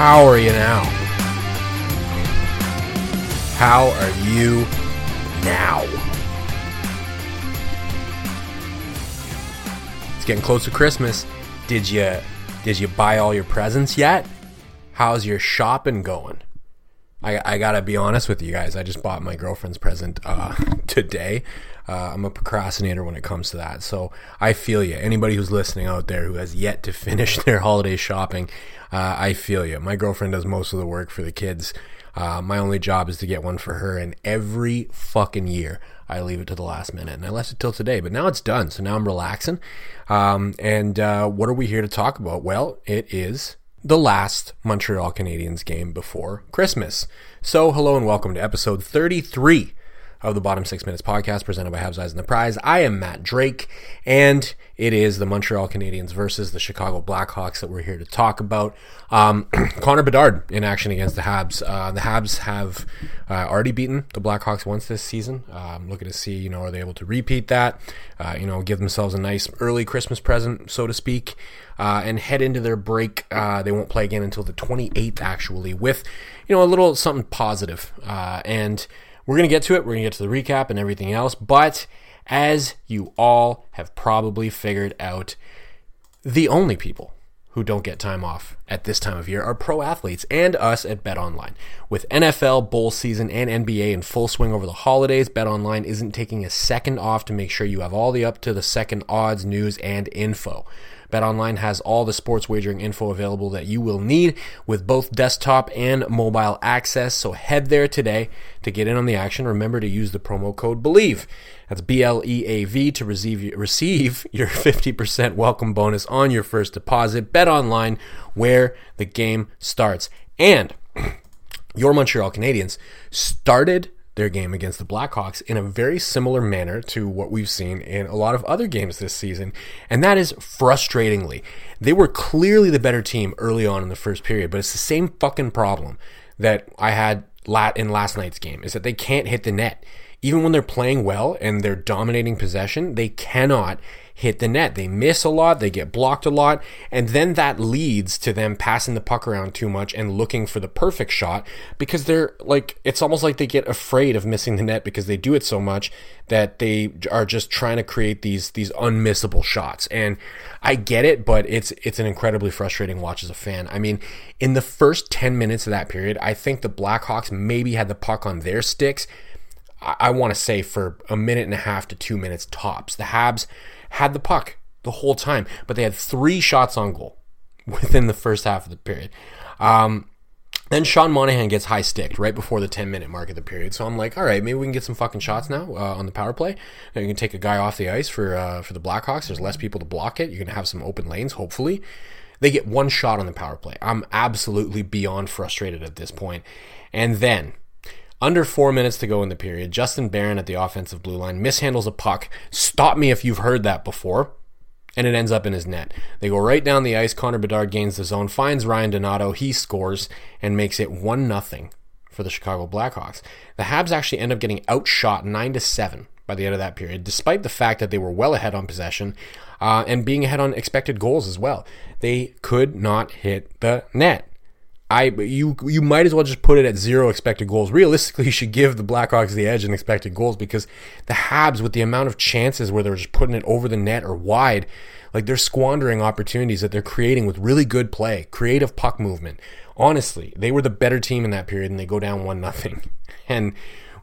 How are you now? How are you now? It's getting close to Christmas. Did you did you buy all your presents yet? How's your shopping going? I, I gotta be honest with you guys. I just bought my girlfriend's present uh, today. Uh, I'm a procrastinator when it comes to that. So I feel you. Anybody who's listening out there who has yet to finish their holiday shopping, uh, I feel you. My girlfriend does most of the work for the kids. Uh, my only job is to get one for her, and every fucking year I leave it to the last minute. And I left it till today, but now it's done. So now I'm relaxing. Um, and uh, what are we here to talk about? Well, it is the last Montreal Canadiens game before Christmas. So, hello and welcome to episode 33 of the Bottom Six Minutes podcast presented by Habs Eyes on the Prize. I am Matt Drake, and it is the Montreal Canadiens versus the Chicago Blackhawks that we're here to talk about. Um, Connor Bedard in action against the Habs. Uh, the Habs have uh, already beaten the Blackhawks once this season. Um, looking to see, you know, are they able to repeat that? Uh, you know, give themselves a nice early Christmas present, so to speak. Uh, and head into their break. Uh, they won't play again until the 28th, actually, with you know a little something positive. Uh, and we're going to get to it. We're going to get to the recap and everything else. But as you all have probably figured out, the only people who don't get time off at this time of year are pro athletes and us at BetOnline. With NFL, bowl season, and NBA in full swing over the holidays, BetOnline isn't taking a second off to make sure you have all the up to the second odds, news, and info. BetOnline has all the sports wagering info available that you will need with both desktop and mobile access. So head there today to get in on the action. Remember to use the promo code BLEAV. That's B L E A V to receive, receive your 50% welcome bonus on your first deposit. BetOnline where the game starts. And your Montreal Canadiens started their game against the Blackhawks in a very similar manner to what we've seen in a lot of other games this season, and that is frustratingly. They were clearly the better team early on in the first period, but it's the same fucking problem that I had in last night's game is that they can't hit the net. Even when they're playing well and they're dominating possession, they cannot hit the net. They miss a lot, they get blocked a lot, and then that leads to them passing the puck around too much and looking for the perfect shot because they're like it's almost like they get afraid of missing the net because they do it so much that they are just trying to create these these unmissable shots. And I get it, but it's it's an incredibly frustrating watch as a fan. I mean, in the first 10 minutes of that period, I think the Blackhawks maybe had the puck on their sticks. I, I want to say for a minute and a half to 2 minutes tops. The Habs had the puck the whole time, but they had three shots on goal within the first half of the period. Um, then Sean Monahan gets high sticked right before the 10 minute mark of the period. So I'm like, all right, maybe we can get some fucking shots now uh, on the power play. You can take a guy off the ice for uh, for the Blackhawks. There's less people to block it. You're going to have some open lanes, hopefully. They get one shot on the power play. I'm absolutely beyond frustrated at this point. And then under four minutes to go in the period, Justin Barron at the offensive blue line mishandles a puck. Stop me if you've heard that before. And it ends up in his net. They go right down the ice. Connor Bedard gains the zone, finds Ryan Donato. He scores and makes it 1 0 for the Chicago Blackhawks. The Habs actually end up getting outshot 9 to 7 by the end of that period, despite the fact that they were well ahead on possession uh, and being ahead on expected goals as well. They could not hit the net. I you you might as well just put it at zero expected goals. Realistically, you should give the Blackhawks the edge in expected goals because the Habs, with the amount of chances where they're just putting it over the net or wide, like they're squandering opportunities that they're creating with really good play, creative puck movement. Honestly, they were the better team in that period, and they go down one nothing. And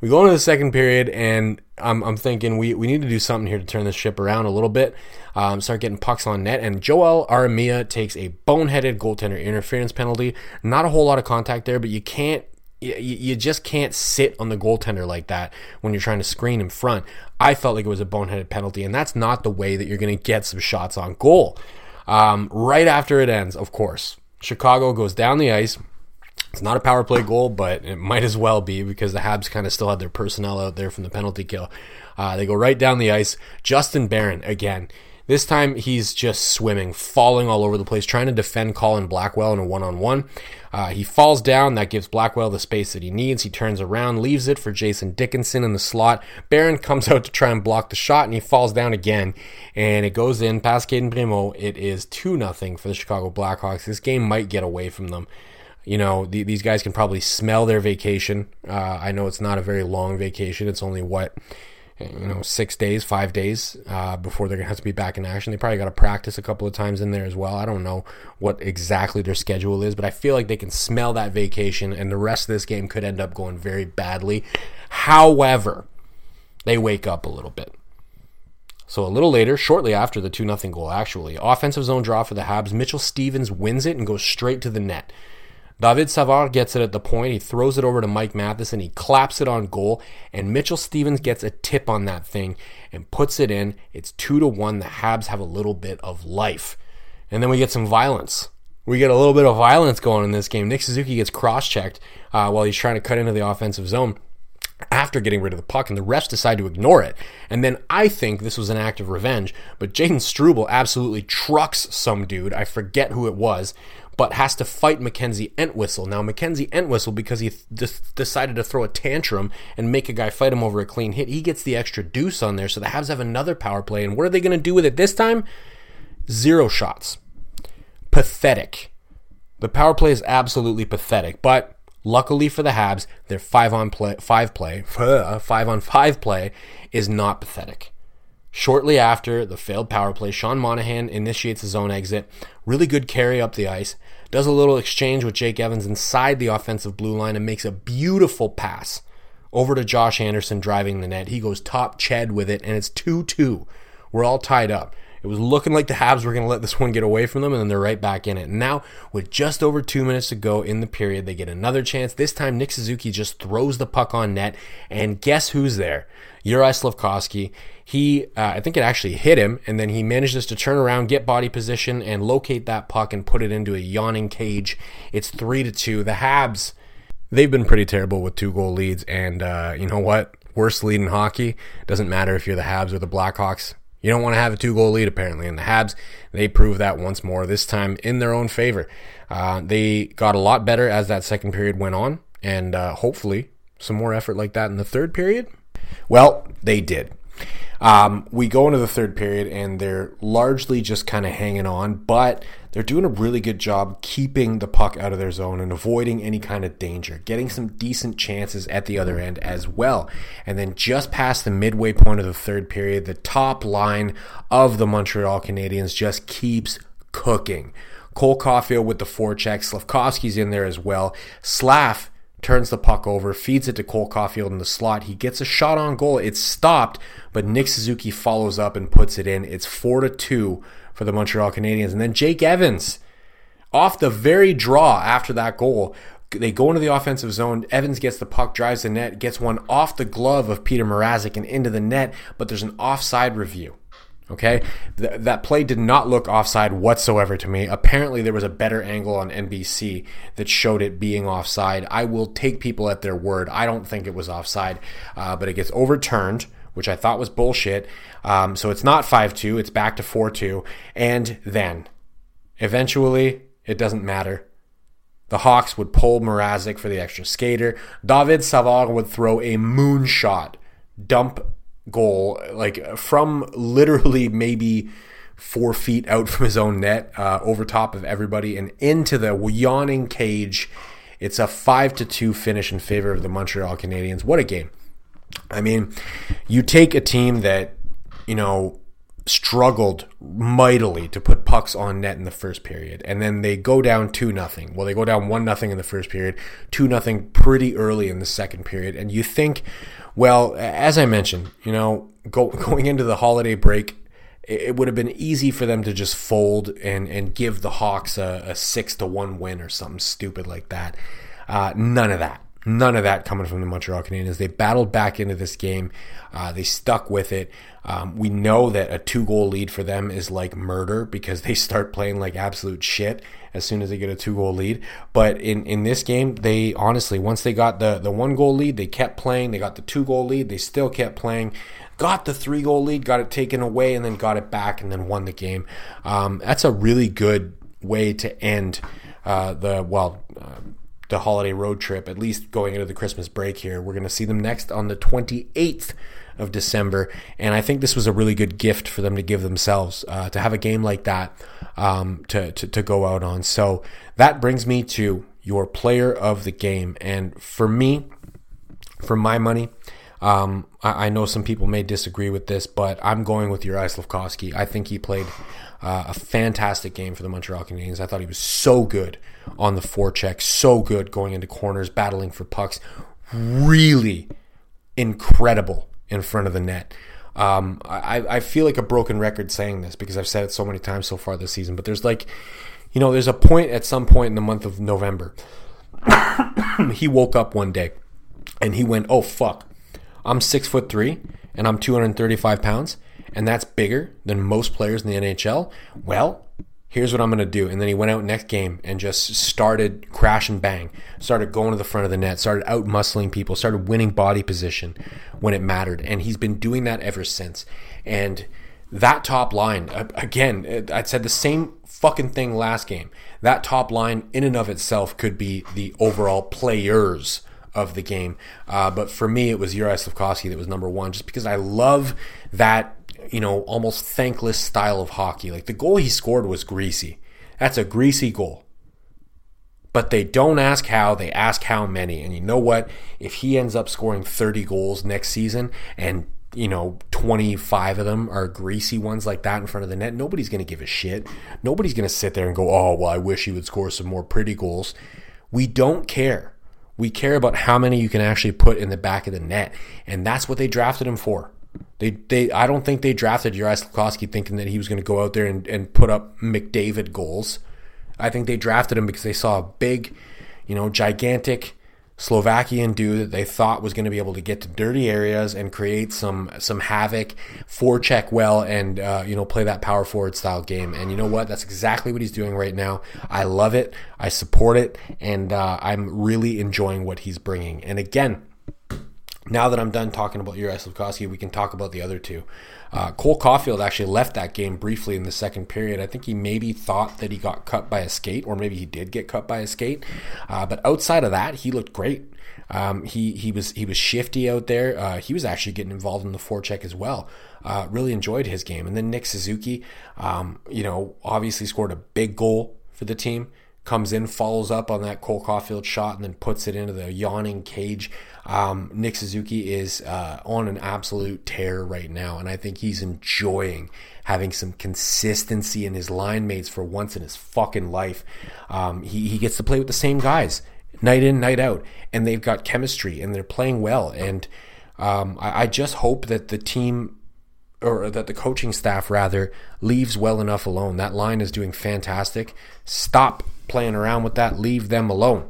we go into the second period, and I'm, I'm thinking we, we need to do something here to turn this ship around a little bit, um, start getting pucks on net. And Joel Armia takes a boneheaded goaltender interference penalty. Not a whole lot of contact there, but you can't. You just can't sit on the goaltender like that when you're trying to screen in front. I felt like it was a boneheaded penalty, and that's not the way that you're going to get some shots on goal. Um, right after it ends, of course, Chicago goes down the ice, it's not a power play goal, but it might as well be because the Habs kind of still had their personnel out there from the penalty kill. Uh, they go right down the ice. Justin Barron, again, this time he's just swimming, falling all over the place, trying to defend Colin Blackwell in a one on one. He falls down. That gives Blackwell the space that he needs. He turns around, leaves it for Jason Dickinson in the slot. Barron comes out to try and block the shot, and he falls down again. And it goes in past Cayden Primeau. It is 2 0 for the Chicago Blackhawks. This game might get away from them you know, the, these guys can probably smell their vacation. Uh, I know it's not a very long vacation. It's only what, you know, six days, five days uh, before they're going to have to be back in action. They probably got to practice a couple of times in there as well. I don't know what exactly their schedule is, but I feel like they can smell that vacation, and the rest of this game could end up going very badly. However, they wake up a little bit. So a little later, shortly after the 2 0 goal, actually, offensive zone draw for the Habs, Mitchell Stephens wins it and goes straight to the net. David Savard gets it at the point. He throws it over to Mike Matheson. He claps it on goal, and Mitchell Stephens gets a tip on that thing and puts it in. It's two to one. The Habs have a little bit of life, and then we get some violence. We get a little bit of violence going in this game. Nick Suzuki gets cross-checked uh, while he's trying to cut into the offensive zone after getting rid of the puck, and the refs decide to ignore it. And then I think this was an act of revenge, but Jayden Struble absolutely trucks some dude. I forget who it was, but has to fight Mackenzie Entwistle. Now, Mackenzie Entwistle, because he th- decided to throw a tantrum and make a guy fight him over a clean hit, he gets the extra deuce on there. So the Habs have another power play. And what are they going to do with it this time? Zero shots. Pathetic. The power play is absolutely pathetic, but Luckily for the Habs, their five on play, five play, five on five play is not pathetic. Shortly after the failed power play, Sean Monahan initiates his own exit. Really good carry up the ice. Does a little exchange with Jake Evans inside the offensive blue line and makes a beautiful pass over to Josh Anderson driving the net. He goes top Ched with it, and it's 2 2. We're all tied up. It was looking like the Habs were going to let this one get away from them, and then they're right back in it. And now, with just over two minutes to go in the period, they get another chance. This time, Nick Suzuki just throws the puck on net, and guess who's there? Juraj Slafkovsky. He, uh, I think it actually hit him, and then he manages to turn around, get body position, and locate that puck and put it into a yawning cage. It's three to two. The Habs, they've been pretty terrible with two goal leads, and uh, you know what? Worst lead in hockey doesn't matter if you're the Habs or the Blackhawks. You don't want to have a two goal lead, apparently. And the Habs, they proved that once more, this time in their own favor. Uh, they got a lot better as that second period went on, and uh, hopefully some more effort like that in the third period. Well, they did. Um, we go into the third period and they're largely just kind of hanging on, but they're doing a really good job keeping the puck out of their zone and avoiding any kind of danger, getting some decent chances at the other end as well. And then just past the midway point of the third period, the top line of the Montreal Canadiens just keeps cooking. Cole Caufield with the forecheck, Slafkovsky's in there as well. Slav turns the puck over, feeds it to Cole Caufield in the slot. He gets a shot on goal. It's stopped, but Nick Suzuki follows up and puts it in. It's 4 to 2 for the Montreal Canadiens. And then Jake Evans, off the very draw after that goal, they go into the offensive zone. Evans gets the puck, drives the net, gets one off the glove of Petr Mrazek and into the net, but there's an offside review. Okay, Th- that play did not look offside whatsoever to me. Apparently, there was a better angle on NBC that showed it being offside. I will take people at their word. I don't think it was offside, uh, but it gets overturned, which I thought was bullshit. Um, so it's not 5 2, it's back to 4 2. And then, eventually, it doesn't matter. The Hawks would pull Mrazek for the extra skater. David Savard would throw a moonshot, dump goal, like from literally maybe four feet out from his own net, uh, over top of everybody, and into the yawning cage. It's a five to two finish in favor of the Montreal Canadiens. What a game! I mean, you take a team that you know struggled mightily to put pucks on net in the first period and then they go down 2 nothing. Well, they go down 1 nothing in the first period, 2 nothing pretty early in the second period and you think well, as I mentioned, you know, go, going into the holiday break, it, would have been easy for them to just fold and, and give the Hawks a, a six to one win or something stupid like that. Uh, none of that. None of that coming from the Montreal Canadiens. They battled back into this game. Uh, they stuck with it. Um, we know that a two goal lead for them is like murder because they start playing like absolute shit as soon as they get a two goal lead. But in, in this game, they honestly, once they got the, the one goal lead, they kept playing. They got the two goal lead, they still kept playing. Got the three goal lead, got it taken away, and then got it back and then won the game. Um, that's a really good way to end uh, the, well, uh, the holiday road trip, at least going into the Christmas break here. We're going to see them next on the 28th of December. And I think this was a really good gift for them to give themselves uh, to have a game like that um, to, to, to go out on. So that brings me to your player of the game. And for me, for my money, um, I, I, know some people may disagree with this, but I'm going with Juraj Slafkovsky. I think he played uh, a fantastic game for the Montreal Canadiens. I thought he was so good on the forecheck, so good going into corners, battling for pucks. Really incredible in front of the net. Um, I, I feel like a broken record saying this because I've said it so many times so far this season, but there's like, you know, there's a point at some point in the month of November. he woke up one day and he went, "Oh fuck, I'm six foot three and I'm 235 pounds, and that's bigger than most players in the NHL." Well, here's what I'm going to do. And then he went out next game and just started crash and bang, started going to the front of the net, started out muscling people, started winning body position when it mattered. And he's been doing that ever since. And that top line, again, I said the same fucking thing last game. That top line, in and of itself, could be the overall players of the game. Uh, but for me, it was Juraj Slafkovsky that was number one, just because I love that you know, almost thankless style of hockey. Like the goal he scored was greasy. That's a greasy goal. But they don't ask how, they ask how many. And you know what? If he ends up scoring 30 goals next season and you know, 25 of them are greasy ones like that in front of the net. Nobody's going to give a shit. Nobody's going to sit there and go, oh, well, I wish he would score some more pretty goals. We don't care. We care about how many you can actually put in the back of the net. And that's what they drafted him for. They, they, I don't think they drafted Juraj Slafkovsky thinking that he was going to go out there and, and put up McDavid goals. I think they drafted him because they saw a big, you know, gigantic Slovakian dude that they thought was going to be able to get to dirty areas and create some some havoc, forecheck well, and uh, you know play that power forward style game. And you know what? That's exactly what he's doing right now. I love it. I support it, and uh, I'm really enjoying what he's bringing. And again, now that I'm done talking about Juraj Slafkovsky, we can talk about the other two. Uh, Cole Caufield actually left that game briefly in the second period. I think he maybe thought that he got cut by a skate, or maybe he did get cut by a skate. Uh, but outside of that, he looked great. Um, he he was he was shifty out there. Uh, he was actually getting involved in the forecheck as well. Uh, really enjoyed his game. And then Nick Suzuki, um, you know, obviously scored a big goal for the team comes in, follows up on that Cole Caufield shot, and then puts it into the yawning cage. Um, Nick Suzuki is uh, on an absolute tear right now, and I think he's enjoying having some consistency in his line mates for once in his fucking life. Um, he, he gets to play with the same guys night in, night out, and they've got chemistry and they're playing well. And um, I, I just hope that the team or that the coaching staff rather leaves well enough alone. That line is doing fantastic. Stop playing around with that. Leave them alone.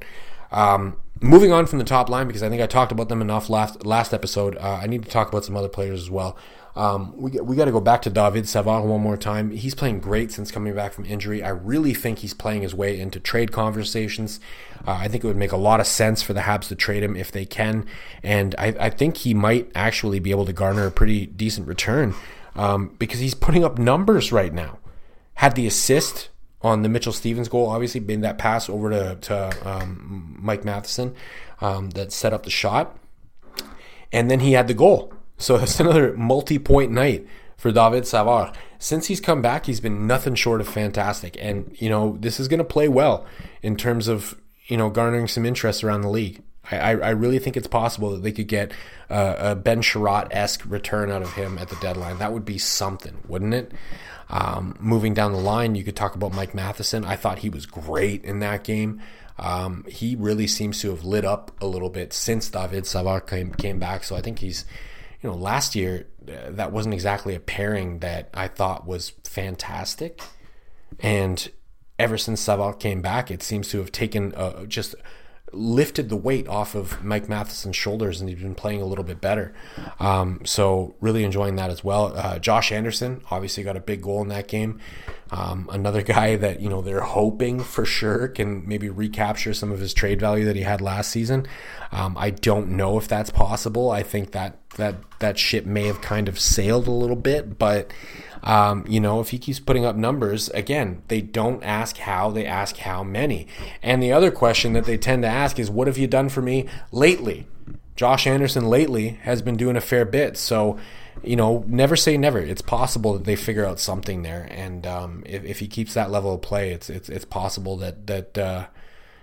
Um, moving on from the top line because I think I talked about them enough last last episode. Uh, I need to talk about some other players as well. Um, we we got to go back to David Savard one more time. He's playing great since coming back from injury. I really think he's playing his way into trade conversations. Uh, I think it would make a lot of sense for the Habs to trade him if they can, and I, I think he might actually be able to garner a pretty decent return um, because he's putting up numbers right now. Had the assist on the Mitchell Stephens goal, obviously being that pass over to, to um, Mike Matheson um, that set up the shot. And then he had the goal. So it's another multi point night for David Savard. Since he's come back, he's been nothing short of fantastic. And, you know, this is going to play well in terms of, you know, garnering some interest around the league. I, I really think it's possible that they could get uh, a Ben Chiarot esque return out of him at the deadline. That would be something, wouldn't it? Um, moving down the line, you could talk about Mike Matheson. I thought he was great in that game. Um, he really seems to have lit up a little bit since David Savard came, came back. So I think he's, you know, last year uh, that wasn't exactly a pairing that I thought was fantastic. And ever since Savard came back, it seems to have taken uh, just lifted the weight off of Mike Matheson's shoulders and he's been playing a little bit better. Um, so really enjoying that as well. Uh, Josh Anderson obviously got a big goal in that game. Um, another guy that you know they're hoping for sure can maybe recapture some of his trade value that he had last season. Um, I don't know if that's possible. I think that that that ship may have kind of sailed a little bit, but um, you know, if he keeps putting up numbers, again, they don't ask how, they ask how many. And the other question that they tend to ask is, what have you done for me lately? Josh Anderson lately has been doing a fair bit. So, you know, never say never. It's possible that they figure out something there. And um, if, if he keeps that level of play, it's, it's, it's possible that, that, uh,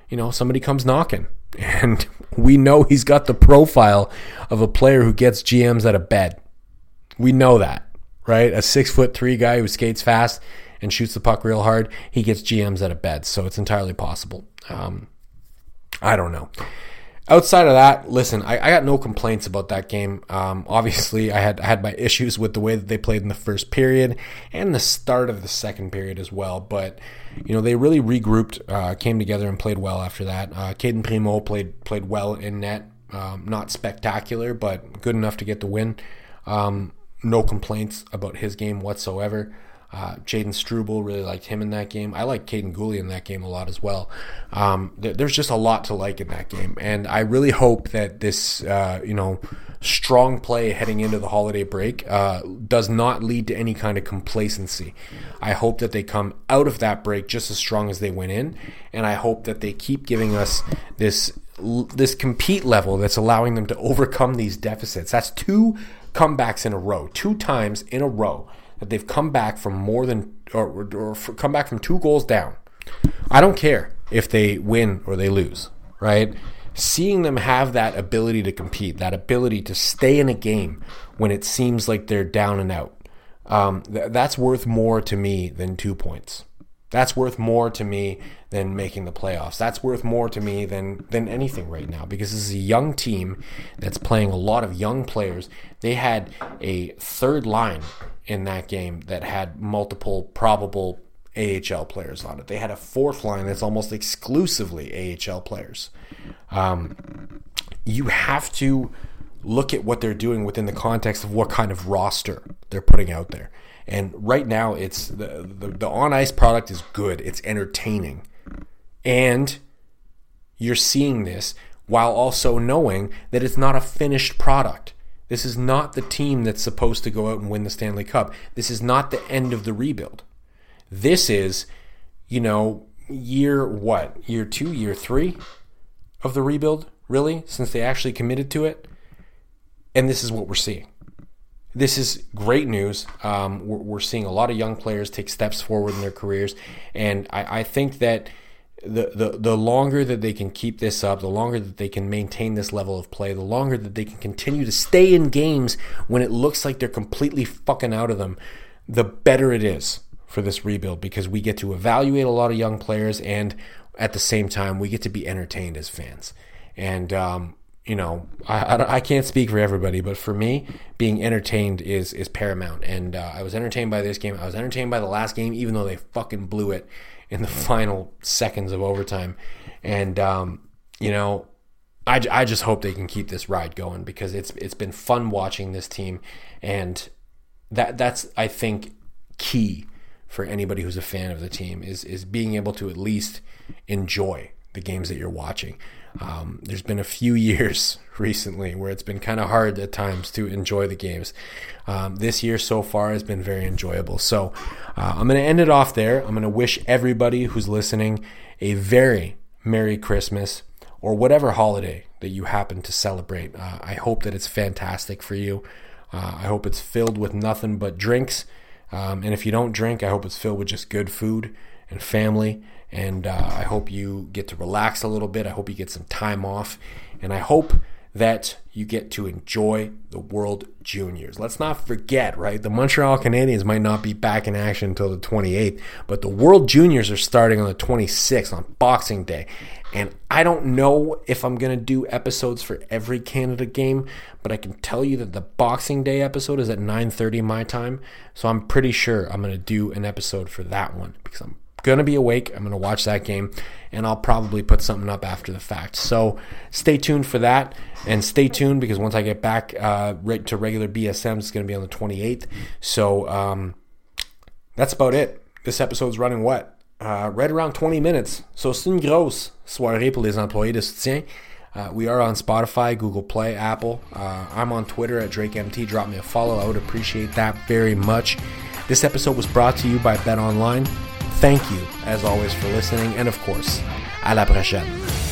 you know, somebody comes knocking. And we know he's got the profile of a player who gets GMs out of bed. We know that, right? A six foot three guy who skates fast and shoots the puck real hard, he gets GMs out of bed. So it's entirely possible. Um, I don't know. Outside of that, listen, I, I got no complaints about that game. Um, obviously, I had I had my issues with the way that they played in the first period and the start of the second period as well. But you know, they really regrouped, uh, came together, and played well after that. Uh, Cayden Primeau played played well in net, um, not spectacular, but good enough to get the win. Um, no complaints about his game whatsoever. Uh, Jayden Struble really liked him in that game. I like Kaiden Guhle in that game a lot as well. Um, th- there's just a lot to like in that game, and I really hope that this, uh, you know, strong play heading into the holiday break uh, does not lead to any kind of complacency. I hope that they come out of that break just as strong as they went in, and I hope that they keep giving us this this compete level that's allowing them to overcome these deficits. That's two comebacks in a row, two times in a row that they've come back from more than or, or come back from two goals down. I don't care if they win or they lose, right? Seeing them have that ability to compete, that ability to stay in a game when it seems like they're down and out, um, th- that's worth more to me than two points. That's worth more to me than making the playoffs. That's worth more to me than than anything right now because this is a young team that's playing a lot of young players. They had a third line in that game that had multiple probable AHL players on it. They had a fourth line that's almost exclusively AHL players. Um, you have to look at what they're doing within the context of what kind of roster they're putting out there. And right now, it's the, the, the on ice product is good. It's entertaining, and you're seeing this while also knowing that it's not a finished product. This is not the team that's supposed to go out and win the Stanley Cup. This is not the end of the rebuild. This is, you know, year what? Year two, year three of the rebuild, really, since they actually committed to it. And this is what we're seeing. This is great news. Um, we're, we're, seeing a lot of young players take steps forward in their careers. And I, I think that the, the the longer that they can keep this up, the longer that they can maintain this level of play, the longer that they can continue to stay in games when it looks like they're completely fucking out of them, the better it is for this rebuild because we get to evaluate a lot of young players and at the same time we get to be entertained as fans. And um, you know, I, I, I, can't speak for everybody, but for me, being entertained is is paramount. And uh, I was entertained by this game. I was entertained by the last game, even though they fucking blew it in the final seconds of overtime. And um, you know, I, I just hope they can keep this ride going because it's it's been fun watching this team, and that that's I think key for anybody who's a fan of the team is is being able to at least enjoy the games that you're watching. Um, there's been a few years recently where it's been kind of hard at times to enjoy the games. Um, this year so far has been very enjoyable. So uh, I'm going to end it off there. I'm going to wish everybody who's listening a very Merry Christmas or whatever holiday that you happen to celebrate. Uh, I hope that it's fantastic for you. Uh, I hope it's filled with nothing but drinks. Um, and if you don't drink, I hope it's filled with just good food and family. And uh, I hope you get to relax a little bit. I hope you get some time off. And I hope that you get to enjoy the World Juniors. Let's not forget, right? The Montreal Canadiens might not be back in action until the 28th, but the World Juniors are starting on the 26th on Boxing Day. And I don't know if I'm going to do episodes for every Canada game, but I can tell you that the Boxing Day episode is at 9:30 my time, so I'm pretty sure I'm going to do an episode for that one because I'm going to be awake. I'm going to watch that game, and I'll probably put something up after the fact. So stay tuned for that, and stay tuned because once I get back uh, to regular BSM, it's going to be on the 28th. So um, that's about it. This episode's running what? Uh, right around 20 minutes. So c'est une grosse soirée pour les employés de soutien. Uh, we are on Spotify, Google Play, Apple. Uh, I'm on Twitter at DrakeMT. Drop me a follow. I would appreciate that very much. This episode was brought to you by BetOnline. Thank you, as always, for listening, and of course, à la prochaine.